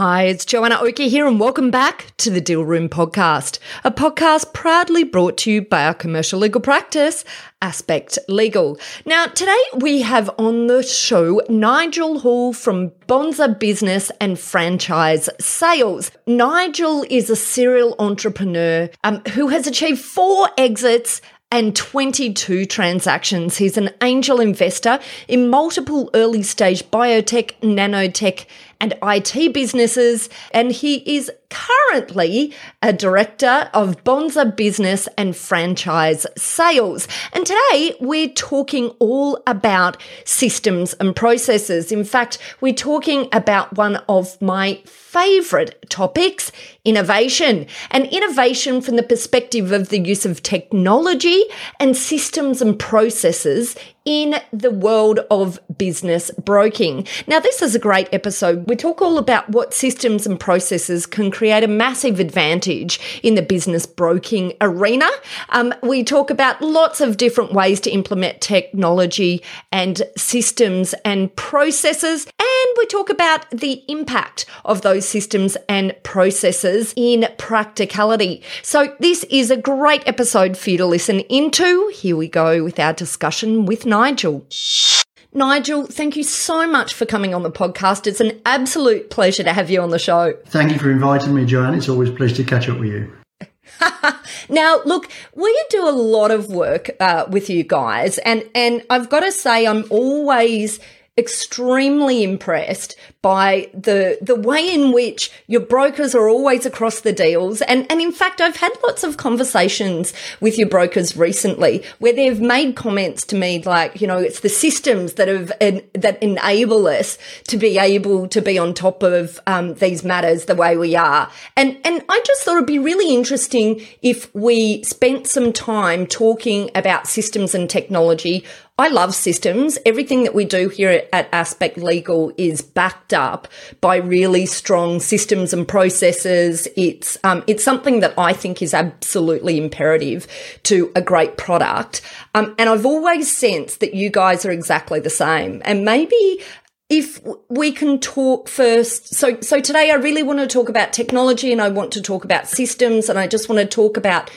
Hi, it's Joanna Oakey here, and welcome back to the Deal Room Podcast, a podcast proudly brought to you by our commercial legal practice, Aspect Legal. Now, today we have on the show Nigel Hall from Bonza Business and Franchise Sales. Nigel is a serial entrepreneur um, who has achieved four exits and 22 transactions. He's an angel investor in multiple early stage biotech, nanotech, and IT businesses, and he is currently a director of Bonza Business and Franchise Sales. And today we're talking all about systems and processes. In fact, we're talking about one of my favorite topics innovation and innovation from the perspective of the use of technology and systems and processes in the world of business broking. Now, this is a great episode. We talk all about what systems and processes can create a massive advantage in the business broking arena. Um, we talk about lots of different ways to implement technology and systems and processes. And we talk about the impact of those systems and processes in practicality. So, this is a great episode for you to listen into. Here we go with our discussion with Nigel. Nigel, thank you so much for coming on the podcast. It's an absolute pleasure to have you on the show. Thank you for inviting me, Joanne. It's always a pleasure to catch up with you. Now, look, we do a lot of work uh, with you guys, and and I've got to say, I'm always extremely impressed by the the way in which your brokers are always across the deals. And and in fact I've had lots of conversations with your brokers recently where they've made comments to me like you know it's the systems that have en- that enable us to be able to be on top of um, these matters the way we are. And and I just thought it'd be really interesting if we spent some time talking about systems and technology I love systems. Everything that we do here at Aspect Legal is backed up by really strong systems and processes. It's um, it's something that I think is absolutely imperative to a great product. Um, and I've always sensed that you guys are exactly the same. And maybe if we can talk first so so today I really want to talk about technology and I want to talk about systems and I just want to talk about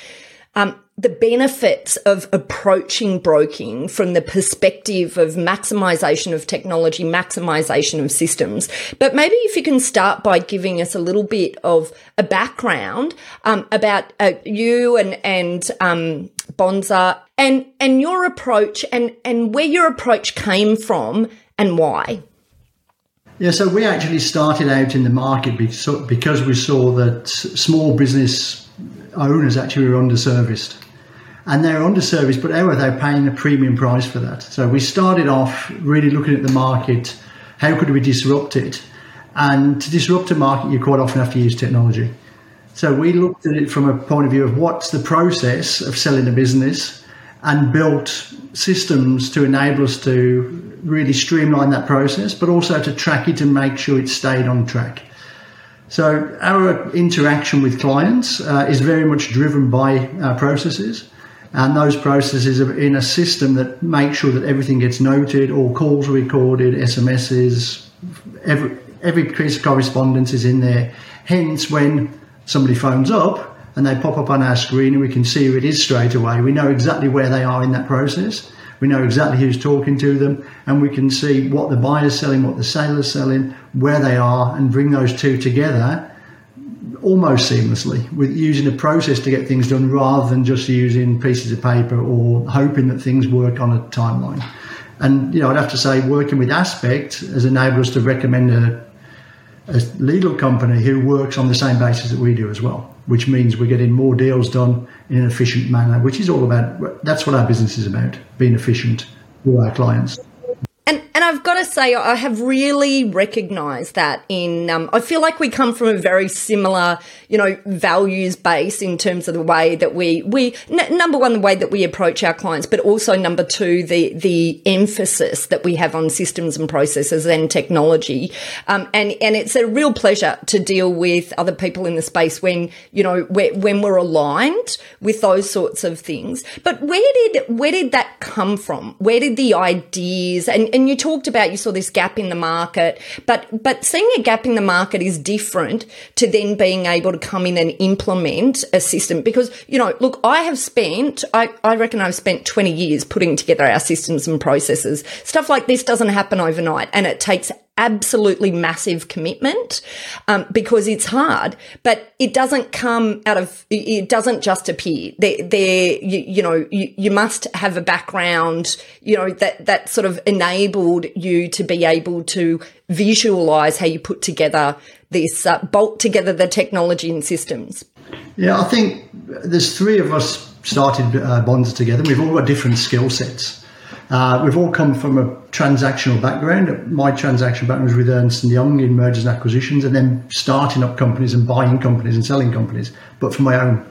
um, the benefits of approaching broking from the perspective of maximization of technology, maximization of systems. But maybe if you can start by giving us a little bit of a background um, about uh, you and and um, Bonza and and your approach and and where your approach came from and why. Yeah, so we actually started out in the market because we saw that small business owners actually were underserviced. And they're underserviced, but however, they're paying a premium price for that. So we started off really looking at the market. How could we disrupt it? And to disrupt a market, you quite often have to use technology. So we looked at it from a point of view of what's the process of selling a business and built systems to enable us to really streamline that process, but also to track it and make sure it stayed on track. So our interaction with clients uh, is very much driven by our processes. And those processes are in a system that makes sure that everything gets noted, all calls are recorded, SMSs, every, every piece of correspondence is in there. Hence, when somebody phones up and they pop up on our screen and we can see who it is straight away, we know exactly where they are in that process. We know exactly who's talking to them, and we can see what the buyer's selling, what the seller's selling, where they are, and bring those two together almost seamlessly with using a process to get things done rather than just using pieces of paper or hoping that things work on a timeline. And you know, I'd have to say, working with Aspect has enabled us to recommend a, a legal company who works on the same basis that we do as well, which means we're getting more deals done in an efficient manner, which is all about that's what our business is about being efficient for our clients. And, I've got to say, I have really recognised that in. Um, I feel like we come from a very similar, you know, values base in terms of the way that we we number one the way that we approach our clients, but also number two the the emphasis that we have on systems and processes and technology. Um, and and it's a real pleasure to deal with other people in the space when you know when we're aligned with those sorts of things. But where did where did that come from? Where did the ideas and and you talked about you saw this gap in the market, but but seeing a gap in the market is different to then being able to come in and implement a system because you know look I have spent I, I reckon I've spent 20 years putting together our systems and processes. Stuff like this doesn't happen overnight and it takes absolutely massive commitment um, because it's hard, but it doesn't come out of, it doesn't just appear. There, you, you, know, you, you must have a background, you know, that, that sort of enabled you to be able to visualize how you put together this, uh, bolt together the technology and systems. Yeah, I think there's three of us started uh, Bonza together. We've all got different skill sets. Uh, we've all come from a transactional background. My transaction background was with Ernst & Young in mergers and acquisitions and then starting up companies and buying companies and selling companies, but for my own.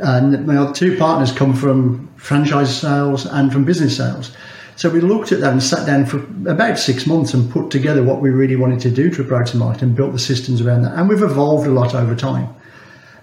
And my other two partners come from franchise sales and from business sales. So we looked at that and sat down for about six months and put together what we really wanted to do to approach the market and built the systems around that. And we've evolved a lot over time.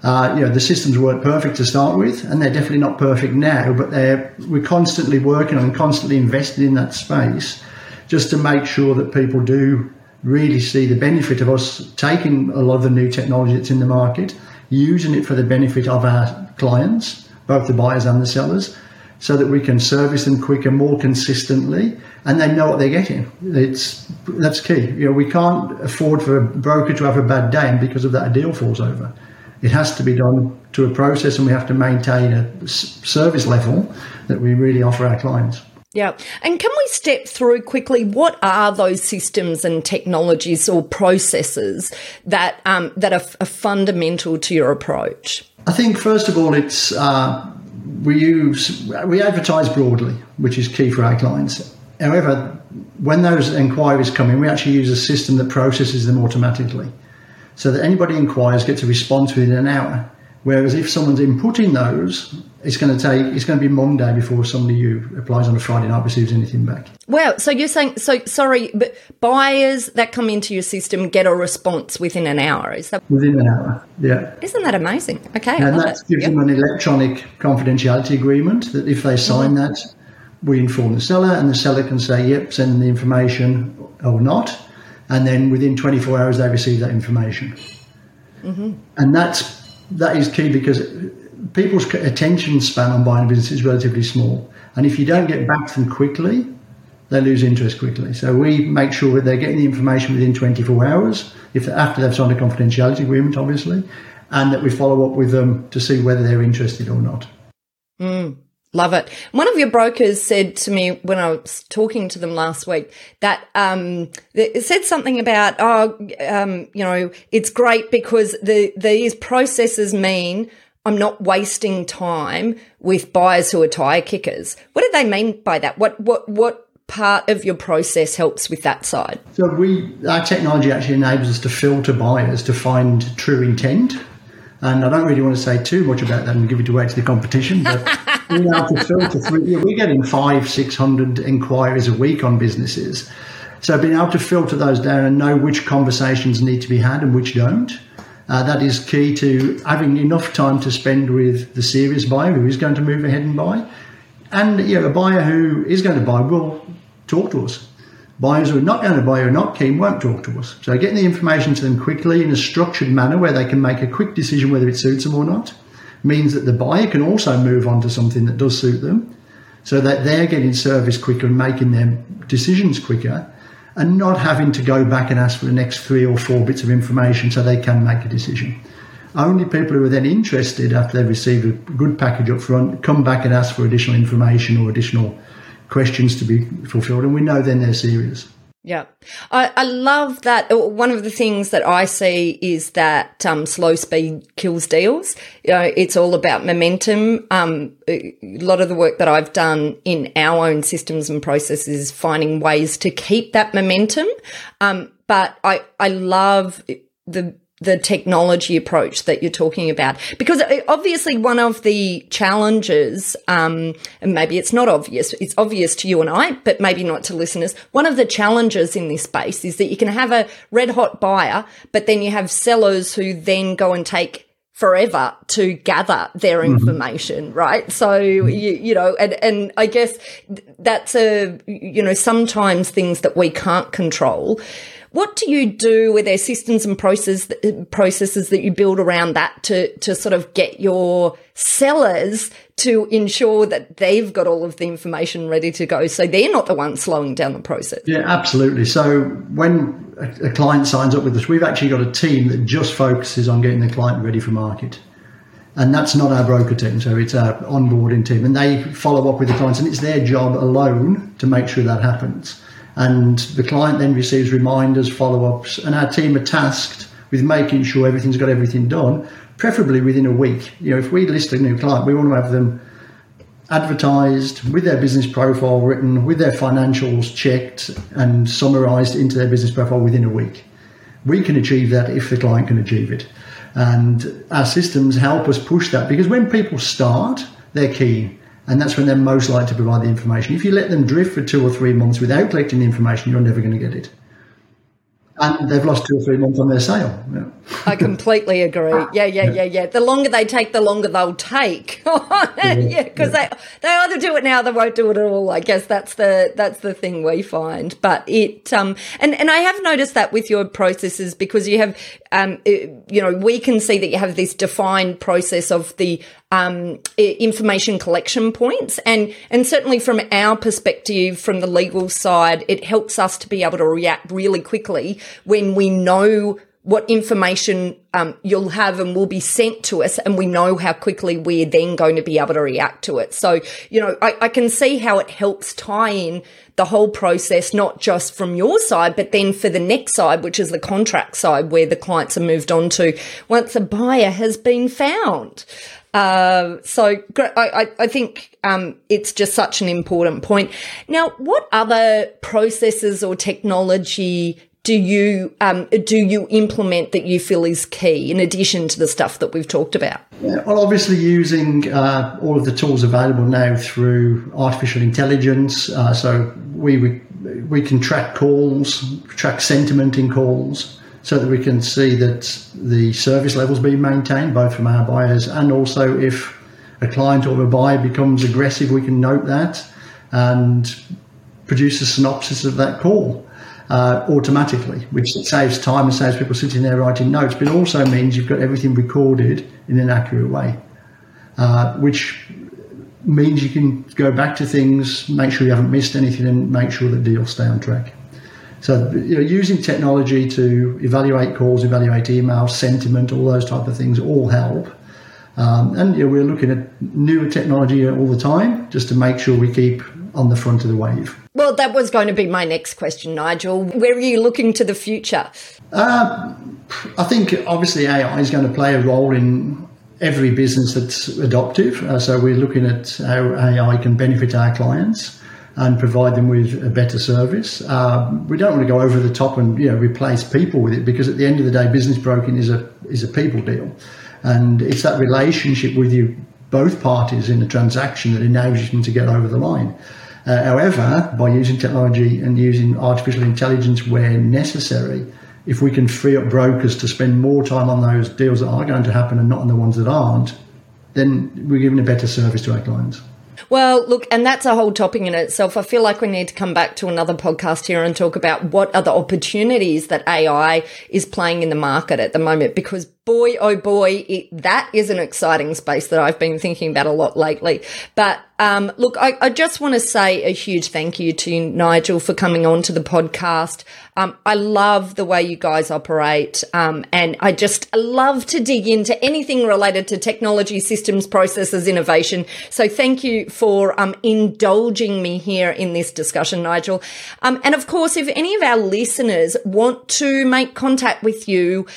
Uh, you know, the systems weren't perfect to start with, and they're definitely not perfect now. But they're we're constantly working on, constantly investing in that space, just to make sure that people do really see the benefit of us taking a lot of the new technology that's in the market, using it for the benefit of our clients, both the buyers and the sellers, so that we can service them quicker, more consistently, and they know what they're getting. It's that's key. You know, we can't afford for a broker to have a bad day, because of that, a deal falls over. It has to be done to a process, and we have to maintain a service level that we really offer our clients. Yeah. And can we step through quickly what are those systems and technologies or processes that um, that are, are, fundamental to your approach? I think first of all, it's uh, we use we advertise broadly, which is key for our clients. However, when those inquiries come in, we actually use a system that processes them automatically so that anybody inquires gets a response within an hour. Whereas if someone's inputting those, it's going to take it's going to be Monday before somebody who applies on a Friday night receives anything back. Well, so you're saying so sorry, but buyers that come into your system get a response within an hour. Is that within an hour? Yeah. Isn't that amazing? Okay, and that it. gives yep. them an electronic confidentiality agreement that if they sign mm-hmm. that, we inform the seller, and the seller can say, "Yep, send them the information," or not and then within 24 hours they receive that information. Mm-hmm. And that's that is key because people's attention span on buying a business is relatively small, and if you don't get back to them quickly, they lose interest quickly. So we make sure that they're getting the information within 24 hours, if after they've signed a confidentiality agreement, obviously, and that we follow up with them to see whether they're interested or not. Mm. Love it. One of your brokers said to me when I was talking to them last week that um, it said something about, oh, um, you know, it's great because the these processes mean I'm not wasting time with buyers who are tire kickers. What do they mean by that? What what what part of your process helps with that side? So we our technology actually enables us to filter buyers to find true intent. And I don't really want to say too much about that and give it away to the competition, but we have to filter through. We're getting five, six hundred inquiries a week on businesses. So being able to filter those down and know which conversations need to be had and which don't, uh, that is key to having enough time to spend with the serious buyer who is going to move ahead and buy. And you know, a buyer who is going to buy will talk to us. Buyers who are not going to buy or not keen won't talk to us. So getting the information to them quickly in a structured manner where they can make a quick decision whether it suits them or not means that the buyer can also move on to something that does suit them so that they're getting service quicker and making their decisions quicker and not having to go back and ask for the next three or four bits of information so they can make a decision. Only people who are then interested after they've received a good package up front come back and ask for additional information or additional questions to be fulfilled, and we know then they're serious. Yeah. I, I love that. Uh, one of the things that I see is that um, slow speed kills deals. You know, it's all about momentum. Um, a lot of the work that I've done in our own systems and processes, is finding ways to keep that momentum. Um, but I, I love the the technology approach that you're talking about because uh, obviously one of the challenges um, and maybe it's not obvious it's obvious to you and i but maybe not to listeners one of the challenges in this space is that you can have a red hot buyer but then you have sellers who then go and take forever to gather their mm-hmm. information mm-hmm. right so you, you know and and i guess that's a you know sometimes things that we can't control what do you do with their systems and process, processes that you build around that to, to sort of get your sellers to ensure that they've got all of the information ready to go so they're not the ones slowing down the process? Yeah, absolutely. So when a, a client signs up with us, we've actually got a team that just focuses on getting the client ready for market and that's not our broker team so it's our onboarding team and they follow up with the clients and it's their job alone to make sure that happens and the client then receives reminders, follow ups, and our team are tasked with making sure everything's got everything done, preferably within a week. You know, if we list a new client, we want to have them advertised with their business profile written, with their financials checked and summarized into their business profile within a week. We can achieve that if the client can achieve it. And our systems help us push that because when people start, they're keen and that's when they're most likely to provide the information. If you let them drift for two or three months without collecting the information, you're never going to get it and they've lost two or three months on their sale. Yeah. I completely agree. Yeah, yeah, yeah, yeah. The longer they take, the longer they'll take. yeah, because yeah. they they either do it now, they won't do it at all. I guess that's the that's the thing we find. But it um and and I have noticed that with your processes because you have um you know we can see that you have this defined process of the um, information collection points. And, and certainly from our perspective, from the legal side, it helps us to be able to react really quickly when we know what information um, you'll have and will be sent to us, and we know how quickly we're then going to be able to react to it. So, you know, I, I, can see how it helps tie in the whole process, not just from your side, but then for the next side, which is the contract side, where the clients are moved on to once a buyer has been found. Uh, so I, I think um, it's just such an important point. Now, what other processes or technology do you um, do you implement that you feel is key in addition to the stuff that we've talked about? Yeah, well, obviously using uh, all of the tools available now through artificial intelligence, uh, so we, we we can track calls, track sentiment in calls, so that we can see that the service levels being maintained, both from our buyers and also if a client or a buyer becomes aggressive, we can note that and produce a synopsis of that call uh, automatically, which saves time and saves people sitting there writing notes, but also means you've got everything recorded in an accurate way, uh, which means you can go back to things, make sure you haven't missed anything, and make sure that deals stay on track. So, you know, using technology to evaluate calls, evaluate emails, sentiment, all those type of things all help. Um, and you know, we're looking at newer technology all the time just to make sure we keep on the front of the wave. Well, that was going to be my next question, Nigel. Where are you looking to the future? Uh, I think obviously AI is going to play a role in every business that's adoptive. Uh, so we're looking at how AI can benefit our clients and provide them with a better service. Uh, we don't want to go over the top and you know replace people with it because at the end of the day, business broking is a is a people deal, and it's that relationship with you both parties in the transaction that enables them to get over the line. Uh, however, by using technology and using artificial intelligence where necessary, if we can free up brokers to spend more time on those deals that are going to happen and not on the ones that aren't, then we're giving a better service to our clients. Well, look, and that's a whole topic in itself. I feel like we need to come back to another podcast here and talk about what are the opportunities that AI is playing in the market at the moment because boy, oh boy, it, that is an exciting space that I've been thinking about a lot lately. But um, look, I, I, just want to say a huge thank you to Nigel for coming on to the podcast. Um, I love the way you guys operate, um, and I just love to dig into anything related to technology, systems, processes, innovation. So thank you for um, indulging me here in this discussion, Nigel. Um, and of course, if any of our listeners want to make contact with you,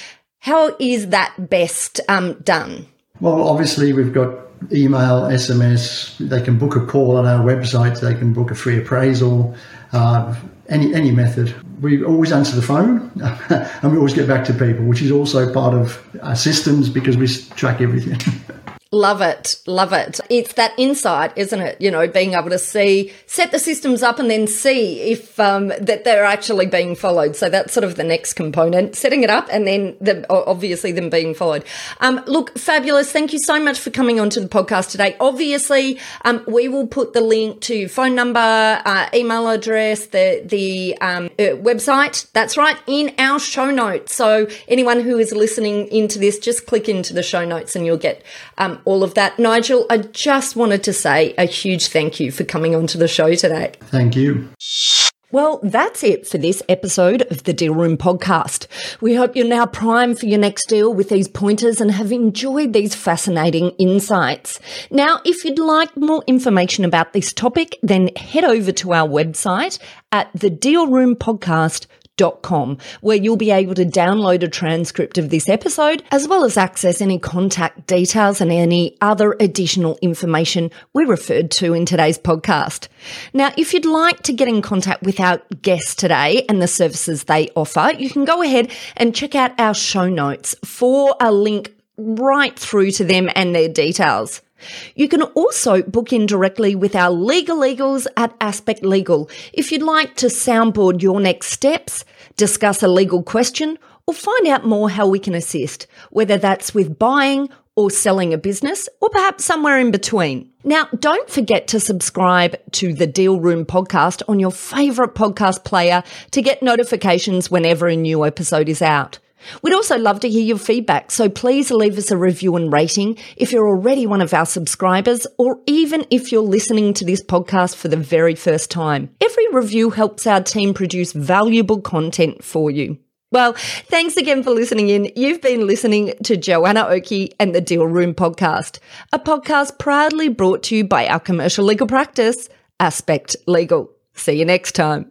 how is that best um, done? Well, obviously, we've got email, SMS. They can book a call on our website. They can book a free appraisal. Uh, any any method. We always answer the phone, and we always get back to people, which is also part of our systems because we track everything. Love it. Love it. It's that insight, isn't it? You know, being able to see, set the systems up and then see if um, that they're actually being followed. So that's sort of the next component, setting it up and then the, obviously them being followed. Um, look, fabulous. Thank you so much for coming onto the podcast today. Obviously, um, we will put the link to phone number, uh, email address, the, the um, uh, website. That's right in our show notes. So anyone who is listening into this, just click into the show notes and you'll get um, all of that. Nigel, I just wanted to say a huge thank you for coming onto the show today. Thank you. Well, that's it for this episode of the Deal Room podcast. We hope you're now primed for your next deal with these pointers and have enjoyed these fascinating insights. Now, if you'd like more information about this topic, then head over to our website at thedealroompodcast.com com, where you'll be able to download a transcript of this episode, as well as access any contact details and any other additional information we referred to in today's podcast. Now, if you'd like to get in contact with our guests today and the services they offer, you can go ahead and check out our show notes for a link right through to them and their details. You can also book in directly with our legal eagles at Aspect Legal if you'd like to soundboard your next steps, discuss a legal question, or find out more how we can assist, whether that's with buying or selling a business, or perhaps somewhere in between. Now, don't forget to subscribe to the Deal Room podcast on your favorite podcast player to get notifications whenever a new episode is out. We'd also love to hear your feedback, so please leave us a review and rating if you're already one of our subscribers, or even if you're listening to this podcast for the very first time. Every review helps our team produce valuable content for you. Well, thanks again for listening in. You've been listening to Joanna Oakey and the Deal Room podcast, a podcast proudly brought to you by our commercial legal practice, Aspect Legal. See you next time.